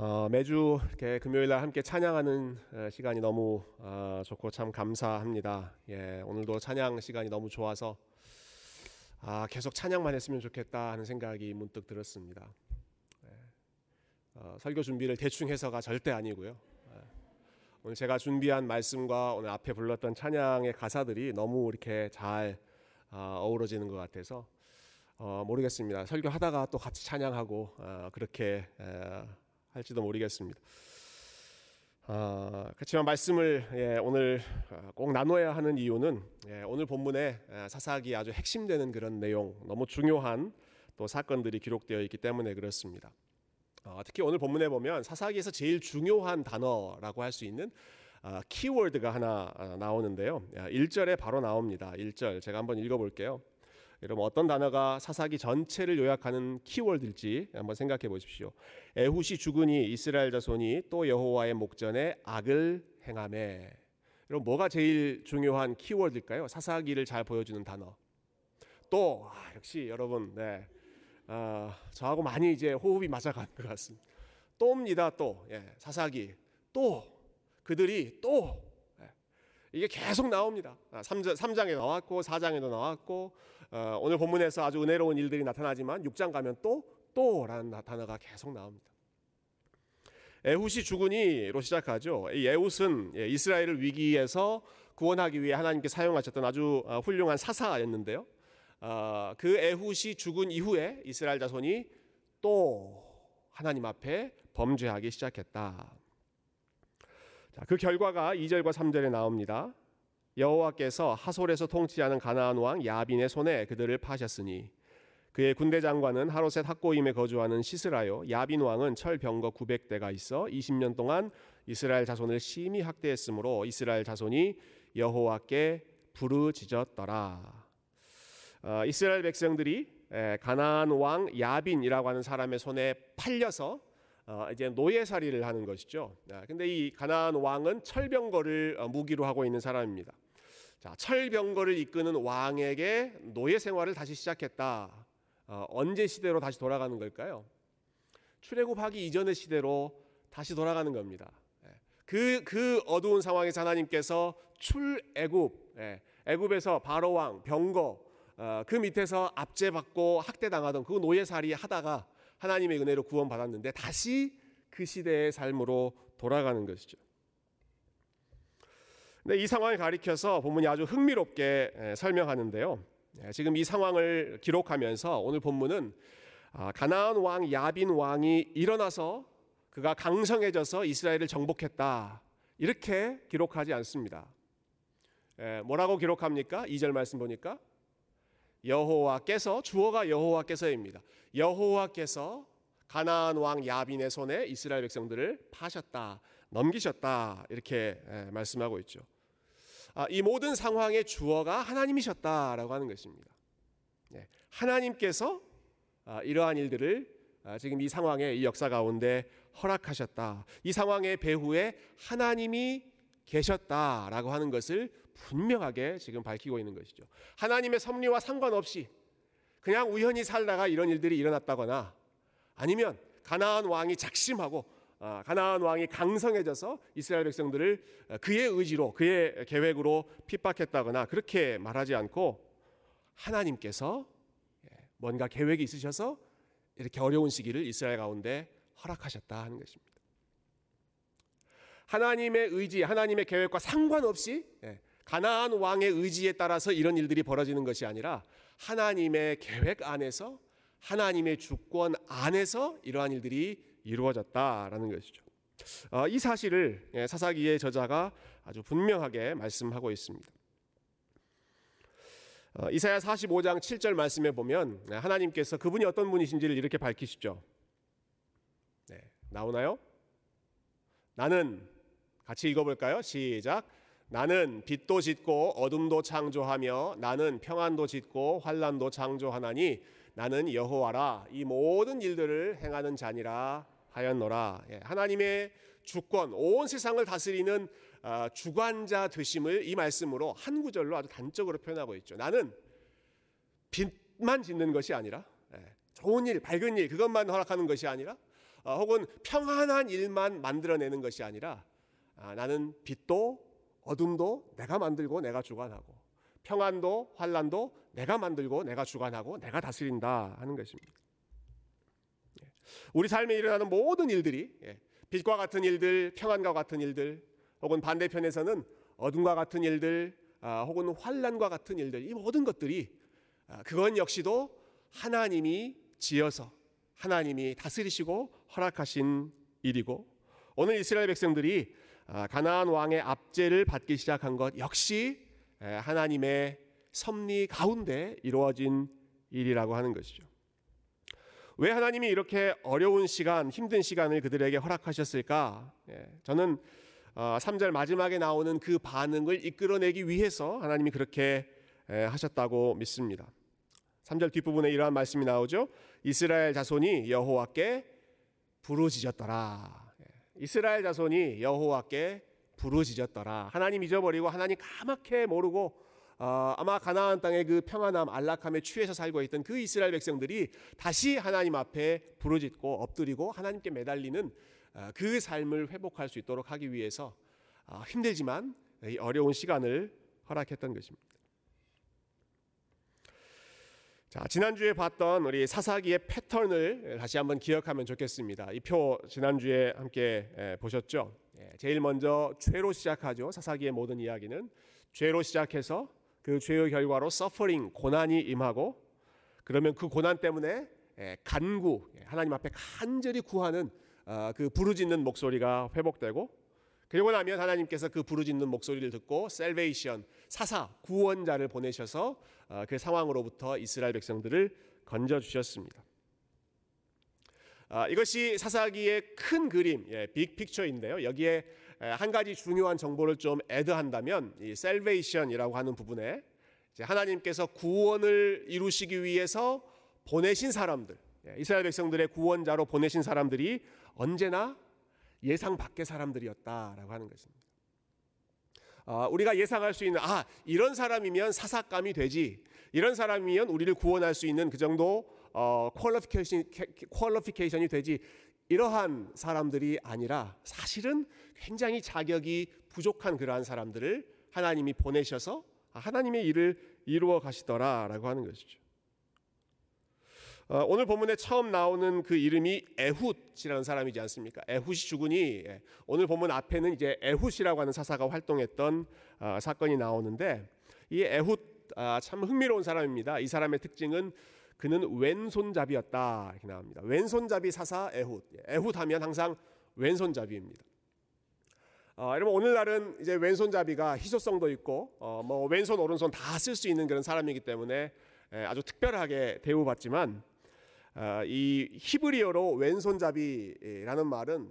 어, 매주 이렇게 금요일 날 함께 찬양하는 어, 시간이 너무 어, 좋고 참 감사합니다. 예, 오늘도 찬양 시간이 너무 좋아서 아, 계속 찬양만 했으면 좋겠다 하는 생각이 문득 들었습니다. 예, 어, 설교 준비를 대충 해서가 절대 아니고요. 예, 오늘 제가 준비한 말씀과 오늘 앞에 불렀던 찬양의 가사들이 너무 이렇게 잘 어, 어우러지는 것 같아서 어, 모르겠습니다. 설교하다가 또 같이 찬양하고 어, 그렇게 에, 할지도 모르겠습니다. 어, 그렇지만 말씀을 예, 오늘 어, 꼭 나눠야 하는 이유는 예, 오늘 본문에 예, 사사기 아주 핵심되는 그런 내용, 너무 중요한 또 사건들이 기록되어 있기 때문에 그렇습니다. 어, 특히 오늘 본문에 보면 사사기에서 제일 중요한 단어라고 할 수 있는 어, 키워드가 하나 어, 나오는데요. 1절에 바로 나옵니다. 1절 제가 한번 읽어볼게요. 여러분 어떤 단어가 사사기 전체를 요약하는 키워드일지 한번 생각해 보십시오. 에훗이 죽으니 이스라엘 자손이 또 여호와의 목전에 악을 행함에. 여러분 뭐가 제일 중요한 키워드일까요? 사사기를 잘 보여주는 단어. 또 아, 역시 여러분 네 아, 저하고 많이 이제 호흡이 맞아가는 것 같습니다. 또입니다 또 예, 사사기 또 그들이 또 예, 이게 계속 나옵니다. 3장, 3장에 나왔고 4장에도 나왔고 어, 오늘 본문에서 아주 은혜로운 일들이 나타나지만 6장 가면 또 또라는 단어가 계속 나옵니다. 에훗이 죽으니로 시작하죠. 이 에훗은 예, 이스라엘을 위기에서 구원하기 위해 하나님께 사용하셨던 아주 어, 훌륭한 사사였는데요. 어, 그 에훗이 죽은 이후에 이스라엘 자손이 또 하나님 앞에 범죄하기 시작했다. 자, 그 결과가 2절과 3절에 나옵니다. 여호와께서 하솔에서 통치하는 가나안 왕 야빈의 손에 그들을 파셨으니 그의 군대 장관은 하롯셋 학고임에 거주하는 시스라요 야빈 왕은 철병거 900대가 있어 20년 동안 이스라엘 자손을 심히 학대했으므로 이스라엘 자손이 여호와께 부르짖었더라. 어, 이스라엘 백성들이 에, 가나안 왕 야빈이라고 하는 사람의 손에 팔려서 어, 이제 노예살이를 하는 것이죠. 아, 근데 이 가나안 왕은 철병거를 어, 무기로 하고 있는 사람입니다. 자, 철병거를 이끄는 왕에게 노예 생활을 다시 시작했다. 어, 언제 시대로 다시 돌아가는 걸까요? 출애굽하기 이전의 시대로 다시 돌아가는 겁니다. 그그 예. 그 어두운 상황에서 하나님께서 출애굽, 예, 애굽에서 바로 왕 병거 어, 그 밑에서 압제받고 학대당하던 그 노예살이 하다가 하나님의 은혜로 구원받았는데 다시 그 시대의 삶으로 돌아가는 것이죠. 네, 이 상황을 가리켜서 본문이 아주 흥미롭게 설명하는데요. 지금 이 상황을 기록하면서 오늘 본문은 아, 가나안 왕 야빈 왕이 일어나서 그가 강성해져서 이스라엘을 정복했다. 이렇게 기록하지 않습니다. 뭐라고 기록합니까? 2절 말씀 보니까 여호와께서 주어가 여호와께서입니다. 여호와께서 가나안 왕 야빈의 손에 이스라엘 백성들을 파셨다, 넘기셨다 이렇게 말씀하고 있죠. 아, 이 모든 상황의 주어가 하나님이셨다라고 하는 것입니다. 네, 하나님께서 아, 이러한 일들을 아, 지금 이 상황의 이 역사 가운데 허락하셨다. 이 상황의 배후에 하나님이 계셨다라고 하는 것을 분명하게 지금 밝히고 있는 것이죠. 하나님의 섭리와 상관없이 그냥 우연히 살다가 이런 일들이 일어났다거나 아니면 가나안 왕이 작심하고 아, 가나안 왕이 강성해져서 이스라엘 백성들을 그의 의지로 그의 계획으로 핍박했다거나 그렇게 말하지 않고 하나님께서 예, 뭔가 계획이 있으셔서 이렇게 어려운 시기를 이스라엘 가운데 허락하셨다 하는 것입니다. 하나님의 의지, 하나님의 계획과 상관없이 예, 가나안 왕의 의지에 따라서 이런 일들이 벌어지는 것이 아니라 하나님의 계획 안에서 하나님의 주권 안에서 이러한 일들이 이루어졌다라는 것이죠. 어, 이 사실을 예, 사사기의 저자가 아주 분명하게 말씀하고 있습니다. 어, 이사야 45장 7절 말씀에 보면 예, 하나님께서 그분이 어떤 분이신지를 이렇게 밝히시죠. 네, 나오나요? 나는 같이 읽어볼까요? 시작. 나는 빛도 짓고 어둠도 창조하며 나는 평안도 짓고 환란도 창조하나니 나는 여호와라 이 모든 일들을 행하는 자니라 하였노라. 예, 하나님의 주권, 온 세상을 다스리는 아, 주관자 되심을 이 말씀으로 한 구절로 아주 단적으로 표현하고 있죠. 나는 빛만 짓는 것이 아니라 예, 좋은 일, 밝은 일 그것만 허락하는 것이 아니라 어, 혹은 평안한 일만 만들어내는 것이 아니라 아, 나는 빛도 어둠도 내가 만들고 내가 주관하고 평안도 환란도 내가 만들고 내가 주관하고 내가 다스린다 하는 것입니다. 예. 우리 삶에 일어나는 모든 일들이 예, 빛과 같은 일들, 평안과 같은 일들, 혹은 반대편에서는 어둠과 같은 일들, 아, 혹은 환란과 같은 일들, 이 모든 것들이 아, 그건 역시도 하나님이 지어서 하나님이 다스리시고 허락하신 일이고 오늘 이스라엘 백성들이 아, 가나안 왕의 압제를 받기 시작한 것 역시 하나님의 섭리 가운데 이루어진 일이라고 하는 것이죠. 왜 하나님이 이렇게 어려운 시간, 힘든 시간을 그들에게 허락하셨을까? 예, 저는 3절 어, 마지막에 나오는 그 반응을 이끌어내기 위해서 하나님이 그렇게 하셨다고 믿습니다. 3절 뒷부분에 이러한 말씀이 나오죠. 이스라엘 자손이 여호와께 부르짖었더라. 예, 이스라엘 자손이 여호와께 부르짖었더라. 하나님 잊어버리고 하나님 까맣게 모르고 어, 아마 가나안 땅의 그 평안함 안락함에 취해서 살고 있던 그 이스라엘 백성들이 다시 하나님 앞에 부르짖고 엎드리고 하나님께 매달리는 어, 그 삶을 회복할 수 있도록 하기 위해서 어, 힘들지만 어려운 시간을 허락했던 것입니다. 자, 지난주에 봤던 우리 사사기의 패턴을 다시 한번 기억하면 좋겠습니다. 이 표 지난주에 함께 보셨죠? 예, 제일 먼저 죄로 시작하죠. 사사기의 모든 이야기는 죄로 시작해서 그 죄의 결과로 서퍼링 고난이 임하고 그러면 그 고난 때문에 간구 하나님 앞에 간절히 구하는 어, 그 부르짖는 목소리가 회복되고 그리고 나면 하나님께서 그 부르짖는 목소리를 듣고 셀베이션 사사 구원자를 보내셔서 어, 그 상황으로부터 이스라엘 백성들을 건져 주셨습니다. 아, 이것이 사사기의 큰 그림, 예, 빅 픽처인데요. 여기에 한 가지 중요한 정보를 좀 애드한다면 이 셀베이션이라고 하는 부분에 하나님께서 구원을 이루시기 위해서 보내신 사람들, 예, 이스라엘 백성들의 구원자로 보내신 사람들이 언제나 예상 밖의 사람들이었다라고 하는 것입니다. 어, 우리가 예상할 수 있는 아 이런 사람이면 사사감이 되지 이런 사람이면 우리를 구원할 수 있는 그 정도 어, 퀄리피케이션 퀄리피케이션이 되지 이러한 사람들이 아니라 사실은 굉장히 자격이 부족한 그러한 사람들을 하나님이 보내셔서 하나님의 일을 이루어 가시더라라고 하는 것이죠. 어, 오늘 본문에 처음 나오는 그 이름이 에훗이라는 사람이지 않습니까? 에훗이 죽으니 예, 오늘 본문 앞에는 이제 에훗이라고 하는 사사가 활동했던 어, 사건이 나오는데 이 에훗 아, 참 흥미로운 사람입니다. 이 사람의 특징은 그는 왼손잡이였다 이렇게 나옵니다. 왼손잡이 사사 에훗. 예, 에훗 하면 항상 왼손잡이입니다. 어, 여러분 오늘날은 이제 왼손잡이가 희소성도 있고 어, 뭐 왼손 오른손 다 쓸 수 있는 그런 사람이기 때문에 예, 아주 특별하게 대우받지만 어, 이 히브리어로 왼손잡이라는 말은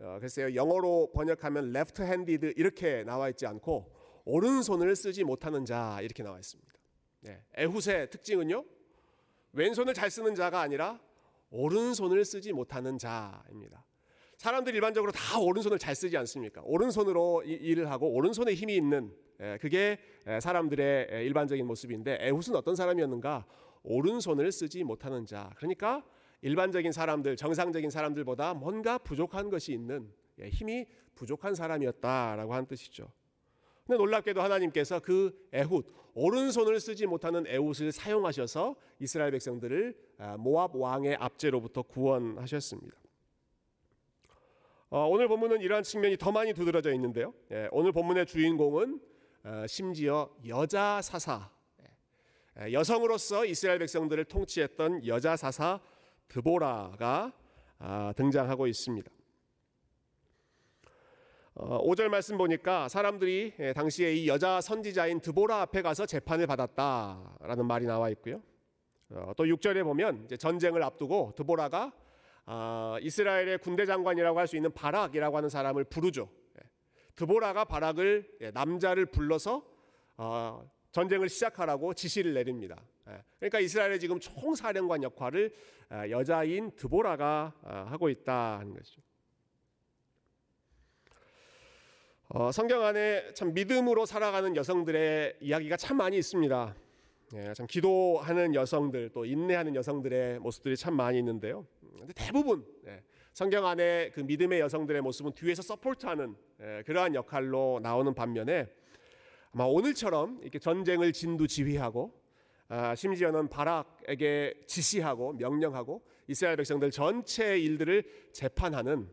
어, 글쎄요 영어로 번역하면 left handed 이렇게 나와 있지 않고 오른손을 쓰지 못하는 자 이렇게 나와 있습니다. 네, 에훗의 특징은요 왼손을 잘 쓰는 자가 아니라 오른손을 쓰지 못하는 자입니다. 사람들 일반적으로 다 오른손을 잘 쓰지 않습니까? 오른손으로 일을 하고 오른손에 힘이 있는 예, 그게 사람들의 일반적인 모습인데 에훗은 어떤 사람이었는가? 오른손을 쓰지 못하는 자. 그러니까 일반적인 사람들, 정상적인 사람들보다 뭔가 부족한 것이 있는 예, 힘이 부족한 사람이었다라고 하는 뜻이죠. 근데 놀랍게도 하나님께서 그 에훗 오른손을 쓰지 못하는 에훗을 사용하셔서 이스라엘 백성들을 아, 모압 왕의 압제로부터 구원하셨습니다. 어, 오늘 본문은 이러한 측면이 더 많이 두드러져 있는데요. 예, 오늘 본문의 주인공은 어, 심지어 여자 사사 여성으로서 이스라엘 백성들을 통치했던 여자 사사 드보라가 아, 등장하고 있습니다. 5절 어, 말씀 보니까 사람들이 예, 당시에 이 여자 선지자인 드보라 앞에 가서 재판을 받았다라는 말이 나와 있고요. 어, 또 6절에 보면 전쟁을 앞두고 드보라가 아, 이스라엘의 군대 장관이라고 할 수 있는 바락이라고 하는 사람을 부르죠. 예. 드보라가 바락을 예, 남자를 불러서 어, 전쟁을 시작하라고 지시를 내립니다. 예. 그러니까 이스라엘의 지금 총사령관 역할을 아, 여자인 드보라가 아, 하고 있다는 것이죠. 어, 성경 안에 참 믿음으로 살아가는 여성들의 이야기가 참 많이 있습니다. 예, 참 기도하는 여성들 또 인내하는 여성들의 모습들이 참 많이 있는데요. 근데 대부분 예, 성경 안에 그 믿음의 여성들의 모습은 뒤에서 서포트하는 예, 그러한 역할로 나오는 반면에 아마 오늘처럼 이렇게 전쟁을 진두 지휘하고 아, 심지어는 바락에게 지시하고 명령하고 이스라엘 백성들 전체 일들을 재판하는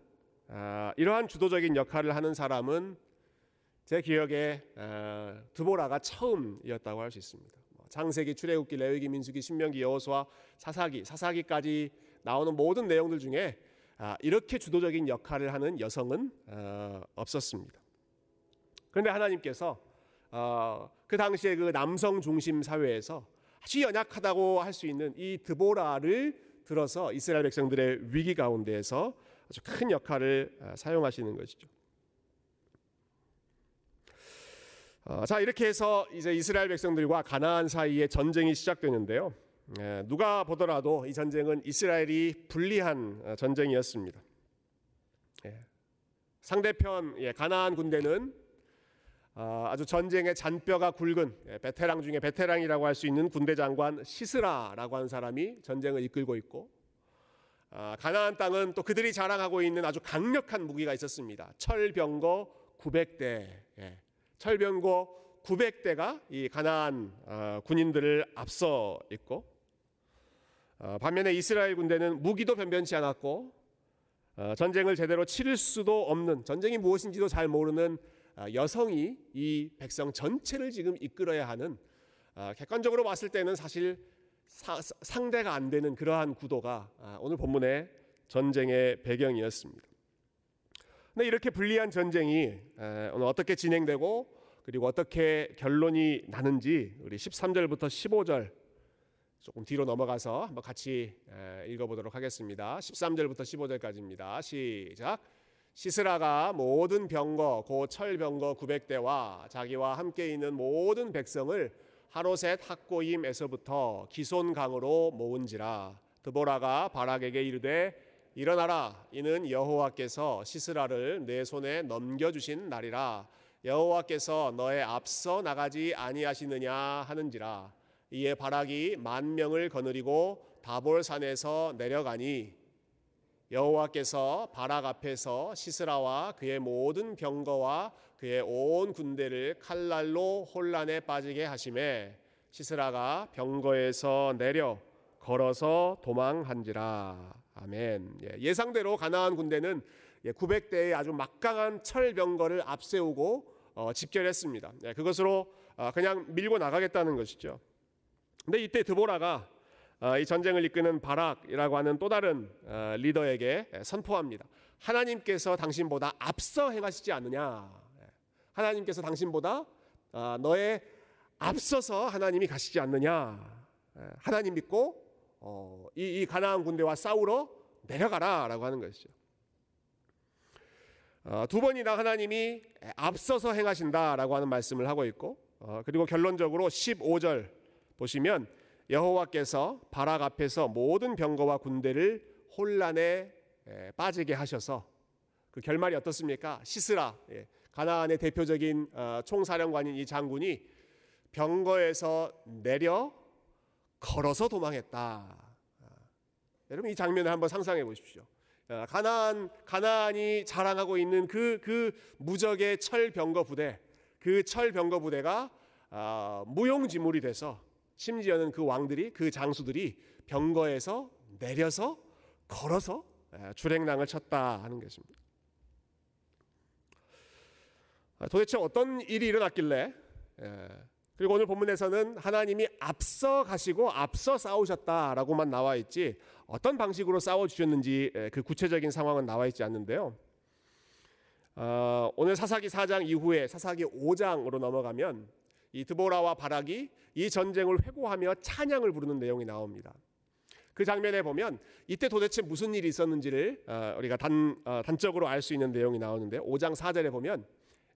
아, 이러한 주도적인 역할을 하는 사람은 제 기억에 아, 드보라가 처음이었다고 할 수 있습니다. 뭐 창세기, 출애굽기, 레위기, 민수기, 신명기, 여호수아, 사사기, 사사기까지 나오는 모든 내용들 중에 이렇게 주도적인 역할을 하는 여성은 없었습니다. 그런데 하나님께서 그 당시에 그 남성 중심 사회에서 아주 연약하다고 할 수 있는 이 드보라를 들어서 이스라엘 백성들의 위기 가운데에서 아주 큰 역할을 아, 사용하시는 것이죠. 어, 자 이렇게 해서 이제 이스라엘 백성들과 가나안 사이에 전쟁이 시작되는데요. 예, 누가 보더라도 이 전쟁은 이스라엘이 불리한 어, 전쟁이었습니다. 예, 상대편 예, 가나안 군대는 아, 아주 전쟁의 잔뼈가 굵은 예, 베테랑 중에 베테랑이라고 할 수 있는 군대 장관 시스라라고 하는 사람이 전쟁을 이끌고 있고 아, 가나안 땅은 또 그들이 자랑하고 있는 아주 강력한 무기가 있었습니다. 철병거 900대. 예. 철병거 900대가 이 가나안 아, 군인들을 앞서 있고 반면에 이스라엘 군대는 무기도 변변치 않았고 전쟁을 제대로 치를 수도 없는 전쟁이 무엇인지도 잘 모르는 아, 여성이 이 백성 전체를 지금 이끌어야 하는 아, 객관적으로 봤을 때는 사실 상대가 안 되는 그러한 구도가 아, 오늘 본문의 전쟁의 배경이었습니다. 근데 이렇게 불리한 전쟁이 오늘 어떻게 진행되고 그리고 어떻게 결론이 나는지 우리 13절부터 15절 조금 뒤로 넘어가서 한번 같이 읽어보도록 하겠습니다. 13절부터 15절까지입니다. 시작. 시스라가 모든 병거 고 철병거 900대와 자기와 함께 있는 모든 백성을 하로셋 학고임에서부터 기손강으로 모은지라 드보라가 바락에게 이르되 일어나라 이는 여호와께서 시스라를 내 손에 넘겨 주신 날이라. 여호와께서 너의 앞서 나가지 아니하시느냐 하는지라. 이에 바락이 만 명을 거느리고 다볼 산에서 내려가니 여호와께서 바락 앞에서 시스라와 그의 모든 병거와 그의 온 군대를 칼날로 혼란에 빠지게 하심에 시스라가 병거에서 내려 걸어서 도망한지라 아멘. 예, 상대로 가나안 군대는 900대의 예, 아주 막강한 철병거를 앞세우고 어, 집결했습니다. 예, 그것으로 어, 그냥 밀고 나가겠다는 것이죠. 근데 이때 드보라가 어, 이 전쟁을 이끄는 바락이라고 하는 또 다른 어, 리더에게 선포합니다. 하나님께서 당신보다 앞서 행하시지 않느냐. 예. 하나님께서 당신보다 어, 너의 앞서서 하나님이 가시지 않느냐. 예. 하나님 믿고 이, 가나안 군대와 싸우러 내려가라라고 하는 것이죠. 두 번이나 하나님이 앞서서 행하신다라고 하는 말씀을 하고 있고 그리고 결론적으로 15절 보시면 여호와께서 바락 앞에서 모든 병거와 군대를 혼란에 빠지게 하셔서 그 결말이 어떻습니까? 시스라 예, 가나안의 대표적인 어, 총사령관인 이 장군이 병거에서 내려 걸어서 도망했다. 아, 여러분 이 장면을 한번 상상해 보십시오. 어, 가나안 가나안이 자랑하고 있는 그그 그 무적의 철병거 부대, 그 철병거 부대가 아, 무용지물이 돼서 심지어는 그 왕들이 그 장수들이 병거에서 내려서 걸어서 주행랑을 쳤다 하는 것입니다. 아, 도대체 어떤 일이 일어났길래 그리고 오늘 본문에서는 하나님이 앞서 가시고 앞서 싸우셨다라고만 나와 있지 어떤 방식으로 싸워 주셨는지 그 구체적인 상황은 나와 있지 않는데요. 아, 오늘 사사기 4장 이후에 사사기 5장으로 넘어가면 이 드보라와 바락이 이 전쟁을 회고하며 찬양을 부르는 내용이 나옵니다. 그 장면에 보면 이때 도대체 무슨 일이 있었는지를 어, 우리가 단, 어, 단적으로 알 수 있는 내용이 나오는데 5장 4절에 보면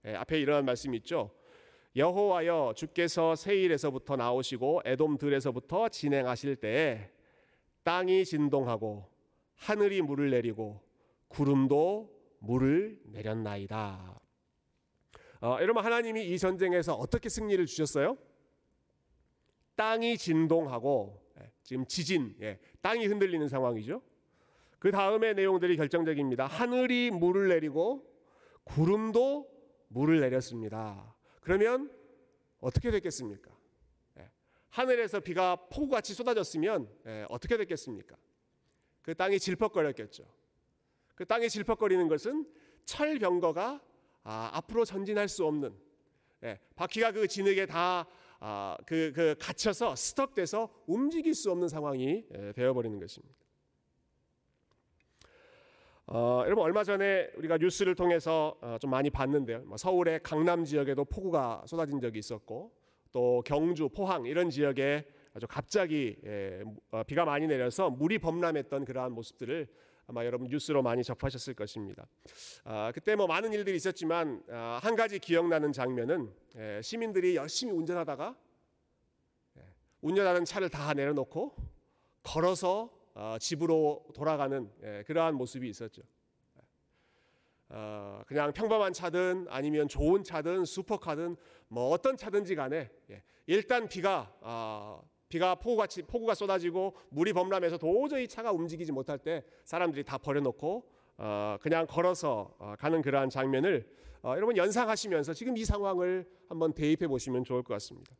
예, 앞에 이런 말씀이 있죠. 여호와여 주께서 세일에서부터 나오시고 에돔 들에서부터 진행하실 때에 땅이 진동하고 하늘이 물을 내리고 구름도 물을 내렸나이다. 어, 여러분 하나님이 이 전쟁에서 어떻게 승리를 주셨어요? 땅이 진동하고 예, 지금 지진, 예, 땅이 흔들리는 상황이죠. 그그 다음의 내용들이 결정적입니다. 하늘이 물을 내리고 구름도 물을 내렸습니다. 그러면 어떻게 됐겠습니까? 예. 하늘에서 비가 폭우같이 쏟아졌으면 예, 어떻게 됐겠습니까? 그 땅이 질퍽거렸겠죠. 그 땅이 질퍽거리는 것은 철병거가 아, 앞으로 전진할 수 없는 예, 바퀴가 그 진흙에 다 아, 그, 그 갇혀서 스톱돼서 움직일 수 없는 상황이 예, 되어버리는 것입니다. 어, 여러분 얼마 전에 우리가 뉴스를 통해서 어, 좀 많이 봤는데요. 뭐 서울의 강남 지역에도 폭우가 쏟아진 적이 있었고 또 경주, 포항 이런 지역에 아주 갑자기 예, 어, 비가 많이 내려서 물이 범람했던 그러한 모습들을 아마 여러분 뉴스로 많이 접하셨을 것입니다. 아, 그때 뭐 많은 일들이 있었지만 아, 한 가지 기억나는 장면은 예, 시민들이 열심히 운전하다가 예, 운전하는 차를 다 내려놓고 걸어서 어, 집으로 돌아가는 예, 그러한 모습이 있었죠. 어, 그냥 평범한 차든 아니면 좋은 차든 슈퍼카든 뭐 어떤 차든지 간에 예, 일단 비가 어, 비가 폭우같이 폭우가 쏟아지고 물이 범람해서 도저히 차가 움직이지 못할 때 사람들이 다 버려놓고 어, 그냥 걸어서 어, 가는 그러한 장면을 어, 여러분 연상하시면서 지금 이 상황을 한번 대입해 보시면 좋을 것 같습니다.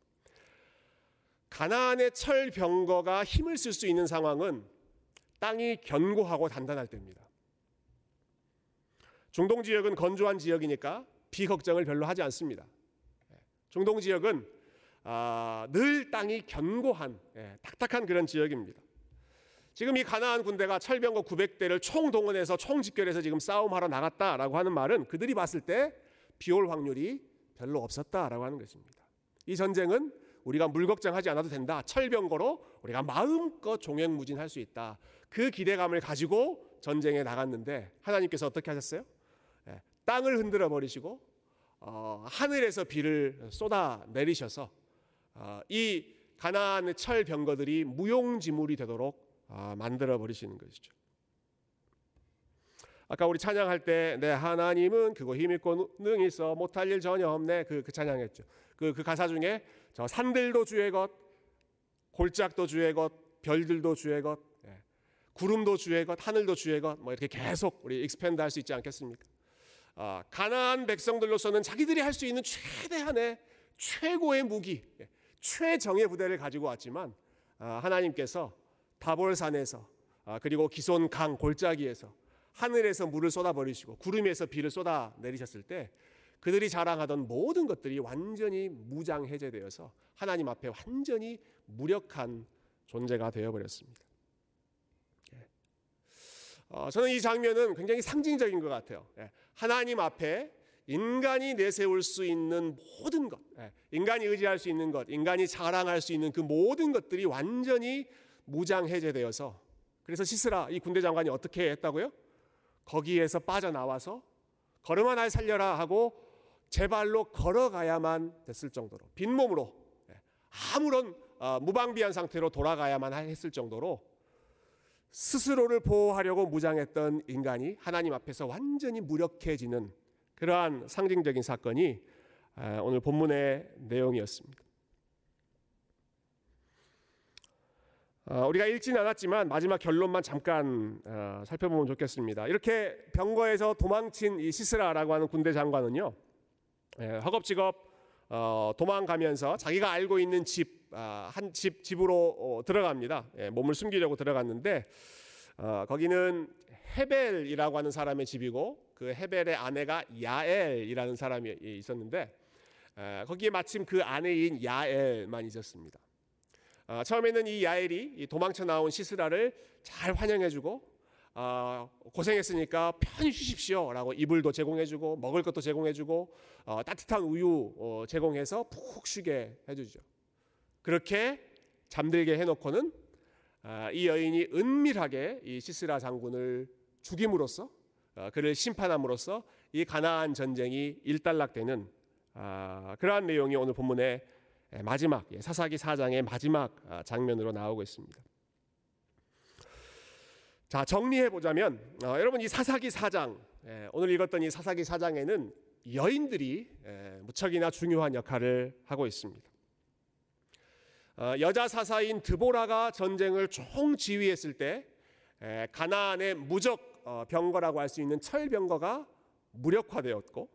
가나안의 철병거가 힘을 쓸 수 있는 상황은 땅이 견고하고 단단할 때입니다. 중동 지역은 건조한 지역이니까 비 걱정을 별로 하지 않습니다. 중동 지역은 아, 늘 땅이 견고한 예, 딱딱한 그런 지역입니다. 지금 이 가나안 군대가 철병거 900대를 총동원해서 총집결해서 지금 싸움하러 나갔다라고 하는 말은 그들이 봤을 때 비올 확률이 별로 없었다라고 하는 것입니다. 이 전쟁은 우리가 물 걱정하지 않아도 된다. 철병거로 우리가 마음껏 종횡무진할 수 있다. 그 기대감을 가지고 전쟁에 나갔는데 하나님께서 어떻게 하셨어요? 예, 땅을 흔들어 버리시고 어, 하늘에서 비를 쏟아 내리셔서 어, 이 가나안의 철병거들이 무용지물이 되도록 어, 만들어 버리시는 것이죠. 아까 우리 찬양할 때, 내 하나님은 그거 힘있고 능이 있어 못할 일 전혀 없네. 그, 그 찬양했죠. 그, 그 가사 중에 저 산들도 주의 것, 골짝도 주의 것, 별들도 주의 것, 예. 구름도 주의 것, 하늘도 주의 것, 뭐 이렇게 계속 우리 expand 할 수 있지 않겠습니까? 아, 가나안 백성들로서는 자기들이 할 수 있는 최대한의 최고의 무기, 예. 최정예 부대를 가지고 왔지만 아, 하나님께서 다볼산에서 아, 그리고 기손 강 골짜기에서 하늘에서 물을 쏟아버리시고 구름에서 비를 쏟아 내리셨을 때 그들이 자랑하던 모든 것들이 완전히 무장해제되어서 하나님 앞에 완전히 무력한 존재가 되어버렸습니다. 예. 어, 저는 이 장면은 굉장히 상징적인 것 같아요. 예. 하나님 앞에 인간이 내세울 수 있는 모든 것, 예. 인간이 의지할 수 있는 것, 인간이 자랑할 수 있는 그 모든 것들이 완전히 무장해제되어서 그래서 시스라 이 군대 장관이 어떻게 했다고요? 거기에서 빠져나와서 걸음 하나 살려라 하고 제 발로 걸어가야만 됐을 정도로 빈몸으로 예, 아무런 어, 무방비한 상태로 돌아가야만 했을 정도로 스스로를 보호하려고 무장했던 인간이 하나님 앞에서 완전히 무력해지는 그러한 상징적인 사건이 아, 오늘 본문의 내용이었습니다. 어, 우리가 읽지는 않았지만 마지막 결론만 잠깐 어, 살펴보면 좋겠습니다. 이렇게 병거에서 도망친 이 시스라라고 하는 군대 장관은요, 예, 허겁지겁 어, 도망가면서 자기가 알고 있는 집, 아, 집으로 들어갑니다. 예, 몸을 숨기려고 들어갔는데 거기는 헤벨이라고 하는 사람의 집이고 그 헤벨의 아내가 야엘이라는 사람이 있었는데 거기에 마침 그 아내인 야엘만 있었습니다. 어, 처음에는 이 야엘이 이 도망쳐 나온 시스라를 잘 환영해주고 어, 고생했으니까 편히 쉬십시오라고 이불도 제공해주고 먹을 것도 제공해주고 어, 따뜻한 우유 어, 제공해서 푹 쉬게 해주죠. 그렇게 잠들게 해놓고는 아, 이 여인이 은밀하게 이 시스라 장군을 죽임으로써 어, 그를 심판함으로써 이 가나안 전쟁이 일단락되는 아, 그러한 내용이 오늘 본문에 예, 마지막 예, 사사기 4장의 마지막 아, 장면으로 나오고 있습니다. 자 정리해 보자면 어, 여러분 이 사사기 4장 예, 오늘 읽었던 이 사사기 4장에는 여인들이 예, 무척이나 중요한 역할을 하고 있습니다. 어, 여자 사사인 드보라가 전쟁을 총지휘했을 때 가나안의 무적 어, 병거라고 할 수 있는 철병거가 무력화되었고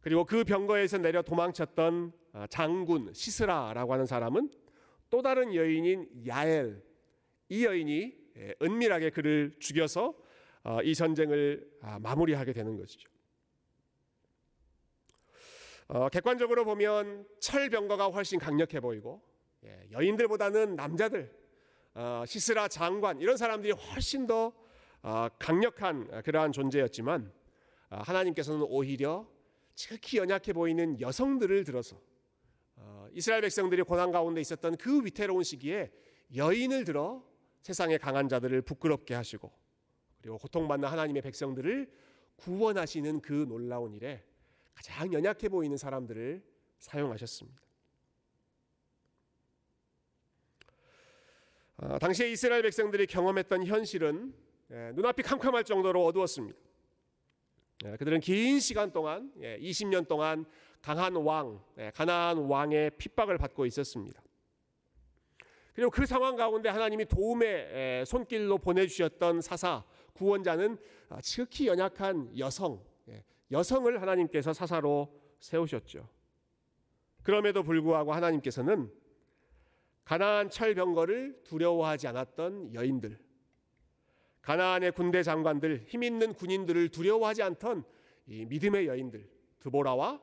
그리고 그 병거에서 내려 도망쳤던 어, 장군 시스라라고 하는 사람은 또 다른 여인인 야엘 이 여인이 은밀하게 그를 죽여서 어, 이 전쟁을 아, 마무리하게 되는 것이죠. 객관적으로 보면 철병거가 훨씬 강력해 보이고 예, 여인들보다는 남자들 시스라 장관 이런 사람들이 훨씬 더 강력한 그러한 존재였지만 아, 하나님께서는 오히려 지극히 연약해 보이는 여성들을 들어서 어, 이스라엘 백성들이 고난 가운데 있었던 그 위태로운 시기에 여인을 들어 세상의 강한 자들을 부끄럽게 하시고 그리고 고통받는 하나님의 백성들을 구원하시는 그 놀라운 일에 가장 연약해 보이는 사람들을 사용하셨습니다. 어, 당시에 이스라엘 백성들이 경험했던 현실은 예, 눈앞이 캄캄할 정도로 어두웠습니다. 예, 그들은 긴 시간 동안 20년 예, 동안 강한 왕, 예, 가나안 왕의 핍박을 받고 있었습니다. 그리고 그 상황 가운데 하나님이 도움의 손길로 보내주셨던 사사 구원자는 아, 지극히 연약한 여성, 여성을 하나님께서 사사로 세우셨죠. 그럼에도 불구하고 하나님께서는 가나안 철병거를 두려워하지 않았던 여인들, 가나안의 군대 장관들, 힘 있는 군인들을 두려워하지 않던 이 믿음의 여인들 드보라와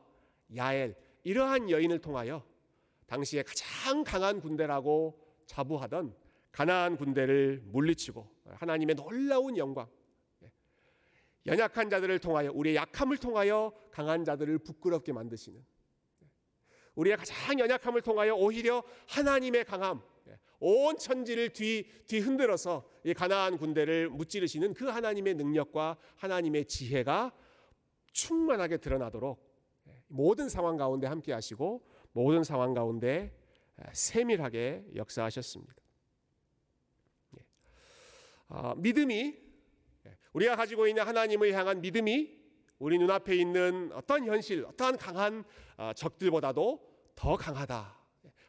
야엘 이러한 여인을 통하여 당시에 가장 강한 군대라고 자부하던 가나안 군대를 물리치고 하나님의 놀라운 영광 연약한 자들을 통하여 우리의 약함을 통하여 강한 자들을 부끄럽게 만드시는 우리의 가장 연약함을 통하여 오히려 하나님의 강함 온 천지를 뒤, 뒤 흔들어서 이 가나안 군대를 무찌르시는 그 하나님의 능력과 하나님의 지혜가 충만하게 드러나도록 모든 상황 가운데 함께 하시고 모든 상황 가운데 세밀하게 역사하셨습니다. 예. 아, 믿음이 우리가 가지고 있는 하나님을 향한 믿음이 우리 눈앞에 있는 어떤 현실, 어떠한 강한 아, 적들보다도 더 강하다.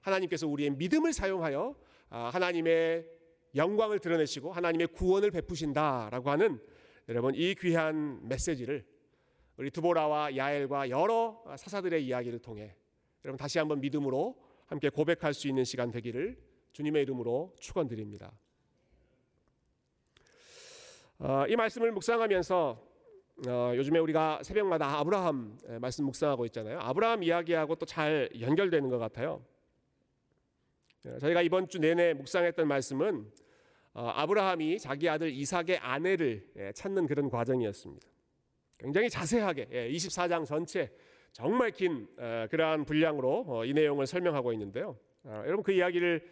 하나님께서 우리의 믿음을 사용하여 아, 하나님의 영광을 드러내시고 하나님의 구원을 베푸신다라고 하는 여러분 이 귀한 메시지를 우리 두보라와 야엘과 여러 사사들의 이야기를 통해 여러분 다시 한번 믿음으로 함께 고백할 수 있는 시간 되기를 주님의 이름으로 축원드립니다. 어, 이 말씀을 묵상하면서 어, 요즘에 우리가 새벽마다 아브라함 말씀 묵상하고 있잖아요. 아브라함 이야기하고 또 잘 연결되는 것 같아요. 예, 저희가 이번 주 내내 묵상했던 말씀은 어, 아브라함이 자기 아들 이삭의 아내를 예, 찾는 그런 과정이었습니다. 굉장히 자세하게 24장 예, 전체 정말 긴 어, 그러한 분량으로 어, 이 내용을 설명하고 있는데요. 여러분 그 이야기를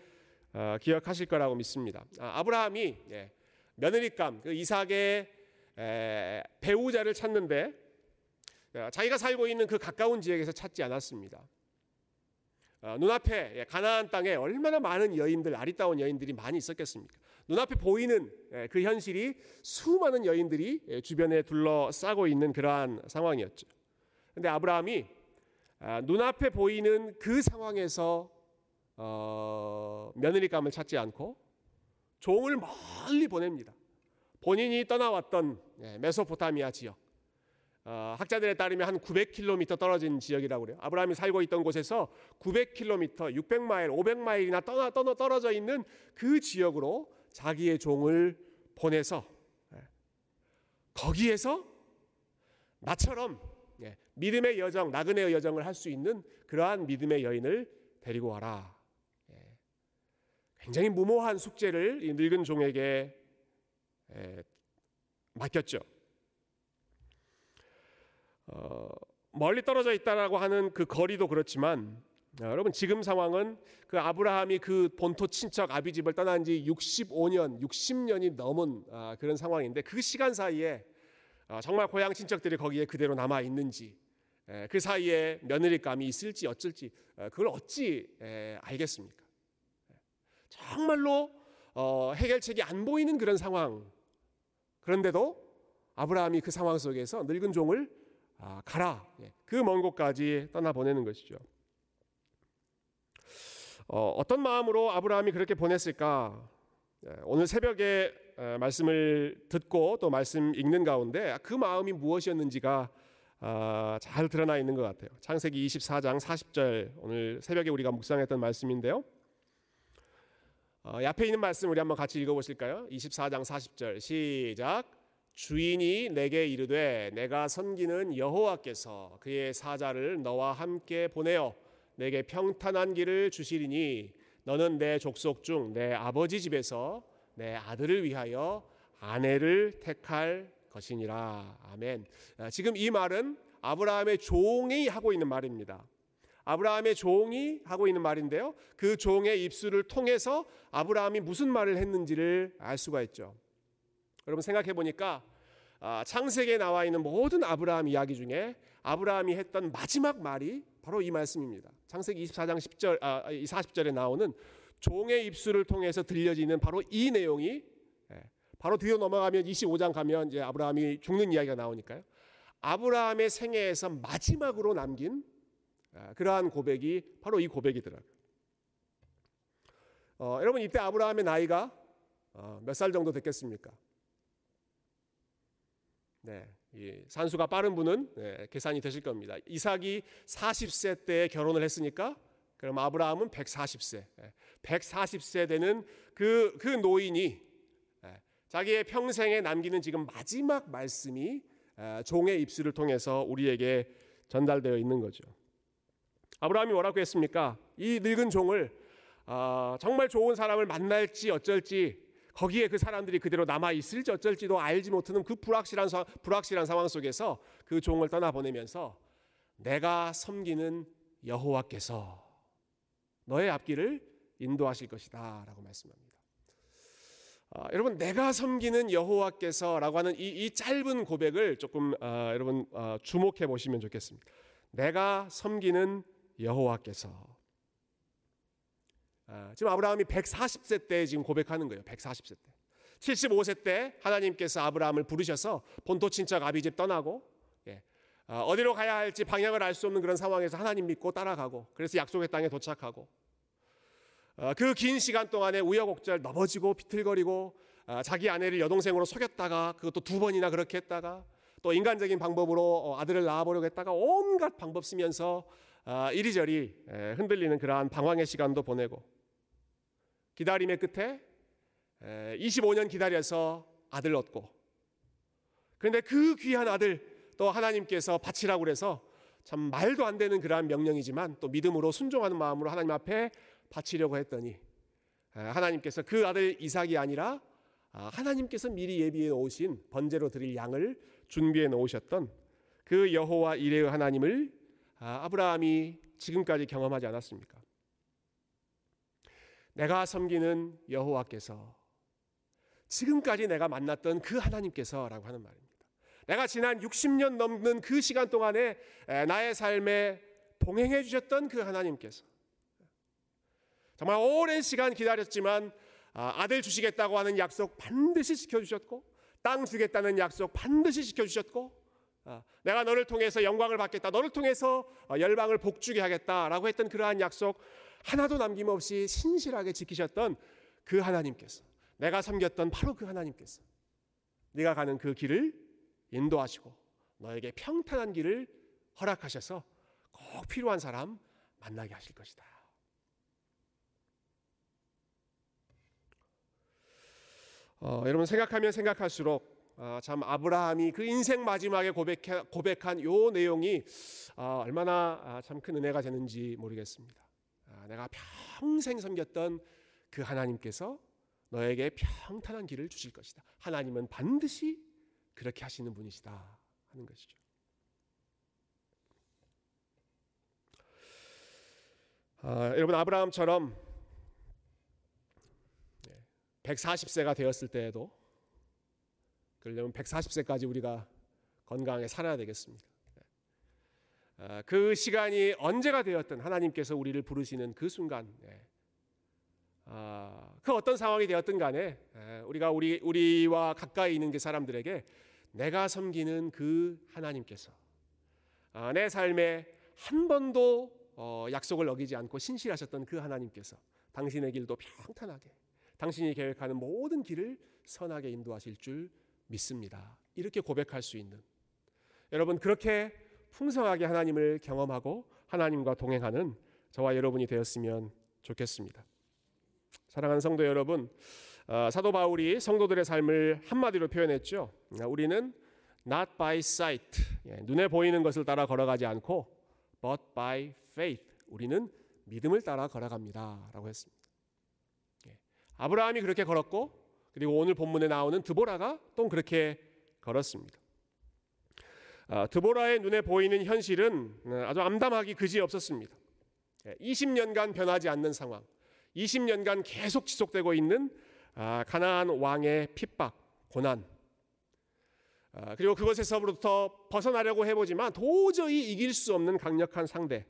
기억하실 거라고 믿습니다. 아, 아브라함이 며느리감 그 이삭의 배우자를 찾는데 자기가 살고 있는 그 가까운 지역에서 찾지 않았습니다. 어, 눈앞에 예, 가나안 땅에 얼마나 많은 여인들 아리따운 여인들이 많이 있었겠습니까? 눈앞에 보이는 예, 그 현실이 수많은 여인들이 예, 주변에 둘러싸고 있는 그러한 상황이었죠. 근데 아브라함이 아, 눈앞에 보이는 그 상황에서 어, 며느리감을 찾지 않고 종을 멀리 보냅니다. 본인이 떠나왔던 메소포타미아 지역 어, 학자들에 따르면 한 900km 떨어진 지역이라고 그래요. 아브라함이 살고 있던 곳에서 900km, 600마일, 500마일이나 떠나, 떠나 떨어져 있는 그 지역으로 자기의 종을 보내서 예, 거기에서 나처럼 예, 믿음의 여정, 나그네의 여정을 할 수 있는 그러한 믿음의 여인을 데리고 와라. 예, 굉장히 무모한 숙제를 이 늙은 종에게 맡겼죠. 어, 멀리 떨어져 있다라고 하는 그 거리도 그렇지만 아, 여러분 지금 상황은 그 아브라함이 그 본토 친척 아비 집을 떠난 지 65년, 60년이 넘은 아, 그런 상황인데 그 시간 사이에 아, 정말 고향 친척들이 거기에 그대로 남아 있는지 에, 그 사이에 며느리감이 있을지 어쩔지 에, 그걸 어찌 에, 알겠습니까? 정말로 어, 해결책이 안 보이는 그런 상황. 그런데도 아브라함이 그 상황 속에서 늙은 종을 아, 가라. 예, 그먼 곳까지 떠나 보내는 것이죠. 어, 어떤 마음으로 아브라함이 그렇게 보냈을까? 예, 오늘 새벽에 어, 말씀을 듣고 또 말씀 읽는 가운데 그 마음이 무엇이었는지가 아, 잘 드러나 있는 것 같아요. 창세기 24장 40절 오늘 새벽에 우리가 묵상했던 말씀인데요. 어, 앞에 있는 말씀 우리 한번 같이 읽어보실까요? 24장 40절 시작. 주인이 내게 이르되 내가 섬기는 여호와께서 그의 사자를 너와 함께 보내어 내게 평탄한 길을 주시리니 너는 내 족속 중 내 아버지 집에서 내 아들을 위하여 아내를 택할 것이니라. 아멘. 아, 지금 이 말은 아브라함의 종이 하고 있는 말입니다. 아브라함의 종이 하고 있는 말인데요. 그 종의 입술을 통해서 아브라함이 무슨 말을 했는지를 알 수가 있죠. 여러분 생각해 보니까 아, 창세기에 나와 있는 모든 아브라함 이야기 중에 아브라함이 했던 마지막 말이 바로 이 말씀입니다. 창세기 24장 10절 아 40절에 나오는 종의 입술을 통해서 들려지는 바로 이 내용이 예, 바로 뒤로 넘어가면 25장 가면 이제 아브라함이 죽는 이야기가 나오니까요. 아브라함의 생애에서 마지막으로 남긴 아, 그러한 고백이 바로 이 고백이더라고요. 어, 여러분 이때 아브라함의 나이가 어, 몇살 정도 됐겠습니까? 네, 산수가 빠른 분은 네, 계산이 되실 겁니다. 이삭이 40세 때 결혼을 했으니까 그럼 아브라함은 140세, 140세 되는 그, 그 노인이 네, 자기의 평생에 남기는 지금 마지막 말씀이 종의 입술을 통해서 우리에게 전달되어 있는 거죠. 아브라함이 뭐라고 했습니까? 이 늙은 종을 어, 정말 좋은 사람을 만날지 어쩔지 거기에 그 사람들이 그대로 남아 있을지 어쩔지도 알지 못하는 그 불확실한 불확실한 상황 속에서 그 종을 떠나 보내면서 내가 섬기는 여호와께서 너의 앞길을 인도하실 것이다라고 말씀합니다. 어, 여러분 내가 섬기는 여호와께서라고 하는 이, 이 짧은 고백을 조금 어, 여러분 어, 주목해 보시면 좋겠습니다. 내가 섬기는 여호와께서 아, 지금 아브라함이 140세 때 지금 고백하는 거예요. 140세 때. 75세 때 하나님께서 아브라함을 부르셔서 본토 친척 아비집 떠나고 예, 어, 어디로 가야 할지 방향을 알 수 없는 그런 상황에서 하나님 믿고 따라가고 그래서 약속의 땅에 도착하고 어, 그 긴 시간 동안에 우여곡절 넘어지고 비틀거리고 어, 자기 아내를 여동생으로 속였다가 그것도 두 번이나 그렇게 했다가 또 인간적인 방법으로 아들을 낳아보려고 했다가 온갖 방법 쓰면서 이리저리 흔들리는 그러한 방황의 시간도 보내고 기다림의 끝에 25년 기다려서 아들 얻고 그런데 그 귀한 아들 또 하나님께서 바치라고 그래서 참 말도 안 되는 그러한 명령이지만 또 믿음으로 순종하는 마음으로 하나님 앞에 바치려고 했더니 하나님께서 그 아들 이삭이 아니라 아, 하나님께서 미리 예비해 놓으신 번제로 드릴 양을 준비해 놓으셨던 그 여호와 이레의 하나님을 아, 아브라함이 지금까지 경험하지 않았습니까? 내가 섬기는 여호와께서 지금까지 내가 만났던 그 하나님께서라고 하는 말입니다. 내가 지난 60년 넘는 그 시간 동안에 나의 삶에 동행해 주셨던 그 하나님께서 정말 오랜 시간 기다렸지만 아, 아들 주시겠다고 하는 약속 반드시 지켜주셨고 땅 주겠다는 약속 반드시 지켜주셨고 아, 내가 너를 통해서 영광을 받겠다 너를 통해서 어, 열방을 복주게 하겠다라고 했던 그러한 약속 하나도 남김없이 신실하게 지키셨던 그 하나님께서 내가 섬겼던 바로 그 하나님께서 네가 가는 그 길을 인도하시고 너에게 평탄한 길을 허락하셔서 꼭 필요한 사람 만나게 하실 것이다. 어, 여러분 생각하면 생각할수록 어, 참 아브라함이 그 인생 마지막에 고백해, 고백한 요 내용이 어, 얼마나 아, 참큰 은혜가 되는지 모르겠습니다. 아, 내가 평생 섬겼던 그 하나님께서 너에게 평탄한 길을 주실 것이다. 하나님은 반드시 그렇게 하시는 분이시다 하는 것이죠. 아, 여러분 아브라함처럼 140세가 되었을 때에도 그러려면 140세까지 우리가 건강하게 살아야 되겠습니다. 아, 그 시간이 언제가 되었든 하나님께서 우리를 부르시는 그 순간, 예. 아, 그 어떤 상황이 되었든 간에 예, 우리가 우리 우리와 가까이 있는 그 사람들에게 내가 섬기는 그 하나님께서 아, 내 삶에 한 번도 어, 약속을 어기지 않고 신실하셨던 그 하나님께서 당신의 길도 평탄하게 당신이 계획하는 모든 길을 선하게 인도하실 줄 믿습니다. 이렇게 고백할 수 있는 여러분 그렇게 풍성하게 하나님을 경험하고 하나님과 동행하는 저와 여러분이 되었으면 좋겠습니다. 사랑하는 성도 여러분, 어, 사도 바울이 성도들의 삶을 한마디로 표현했죠. 우리는 not by sight, 예, 눈에 보이는 것을 따라 걸어가지 않고 but by faith, 우리는 믿음을 따라 걸어갑니다 라고 했습니다. 예, 아브라함이 그렇게 걸었고 그리고 오늘 본문에 나오는 드보라가 또 그렇게 걸었습니다. 아, 드보라의 눈에 보이는 현실은 어, 아주 암담하기 그지 없었습니다. 20년간 예, 변하지 않는 상황, 20년간 계속 지속되고 있는 아, 가나안 왕의 핍박, 고난. 아, 그리고 그것에서부터 벗어나려고 해보지만 도저히 이길 수 없는 강력한 상대.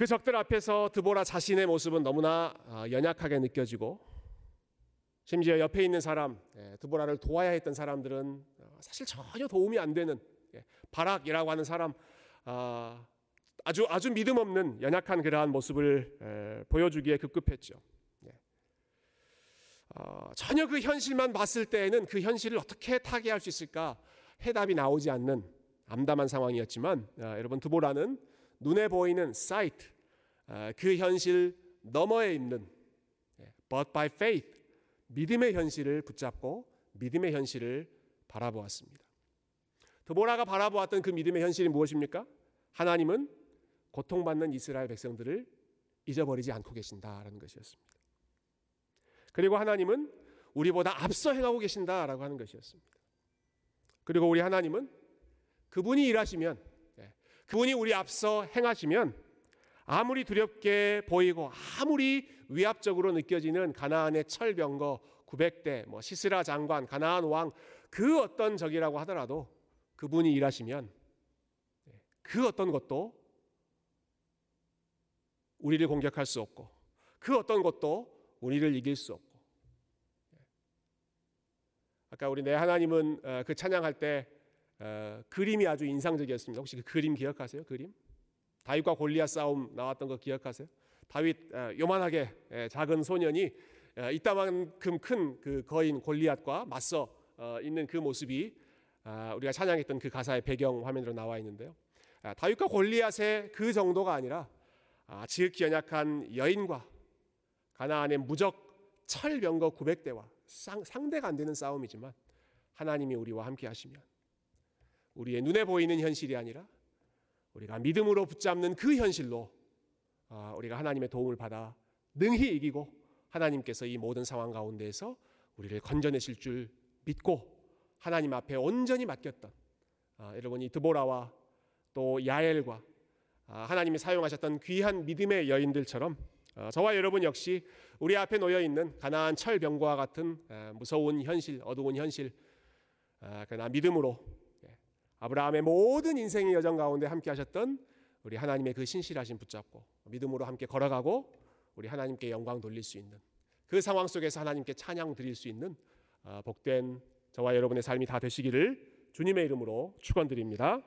그 적들 앞에서 드보라 자신의 모습은 너무나 아, 연약하게 느껴지고 심지어 옆에 있는 사람, 예, 드보라를 도와야 했던 사람들은 사실 전혀 도움이 안 되는 예, 바락이라고 하는 사람, 아주 아주 믿음 없는 연약한 그러한 모습을 보여주기에 급급했죠. 어, 전혀 그 현실만 봤을 때에는 그 현실을 어떻게 타개할 수 있을까 해답이 나오지 않는 암담한 상황이었지만 어, 여러분 드보라는 눈에 보이는 사이트 어, 그 현실 너머에 있는 예, but by faith 믿음의 현실을 붙잡고 믿음의 현실을 바라보았습니다. 드보라가 바라보았던 그 믿음의 현실이 무엇입니까? 하나님은 고통받는 이스라엘 백성들을 잊어버리지 않고 계신다라는 것이었습니다. 그리고 하나님은 우리보다 앞서 행하고 계신다라고 하는 것이었습니다. 그리고 우리 하나님은 그분이 일하시면, 예, 그분이 우리 앞서 행하시면 아무리 두렵게 보이고 아무리 위압적으로 느껴지는 가나안의 철병거 900대, 뭐 시스라 장관, 가나안 왕 그 어떤 적이라고 하더라도 그분이 일하시면 예, 그 어떤 것도 우리를 공격할 수 없고 그 어떤 것도 우리를 이길 수 없고. 아까 우리 내 하나님은 어, 그 찬양할 때 어, 그림이 아주 인상적이었습니다. 혹시 그 그림 기억하세요? 그림? 다윗과 골리앗 싸움 나왔던 거 기억하세요? 다윗 어, 요만하게 예, 작은 소년이 이따만큼 큰 그 거인 골리앗과 맞서 있는 그 모습이 아, 우리가 찬양했던 그 가사의 배경 화면으로 나와 있는데요. 아, 다윗과 골리앗의 그 정도가 아니라 아, 지극히 연약한 여인과 가나안의 무적 철병거 900대와 상, 상대가 안 되는 싸움이지만 하나님이 우리와 함께 하시면 우리의 눈에 보이는 현실이 아니라 우리가 믿음으로 붙잡는 그 현실로 아, 우리가 하나님의 도움을 받아 능히 이기고 하나님께서 이 모든 상황 가운데에서 우리를 건져내실 줄 믿고 하나님 앞에 온전히 맡겼던 아, 여러분 이 드보라와 또 야엘과 아, 하나님이 사용하셨던 귀한 믿음의 여인들처럼 어, 저와 여러분 역시 우리 앞에 놓여 있는 가나안 철병과 같은 어, 무서운 현실, 어두운 현실, 어, 그러나 믿음으로 예, 아브라함의 모든 인생의 여정 가운데 함께 하셨던 우리 하나님의 그 신실하신 붙잡고 믿음으로 함께 걸어가고 우리 하나님께 영광 돌릴 수 있는 그 상황 속에서 하나님께 찬양 드릴 수 있는 복된 저와 여러분의 삶이 다 되시기를 주님의 이름으로 축원드립니다.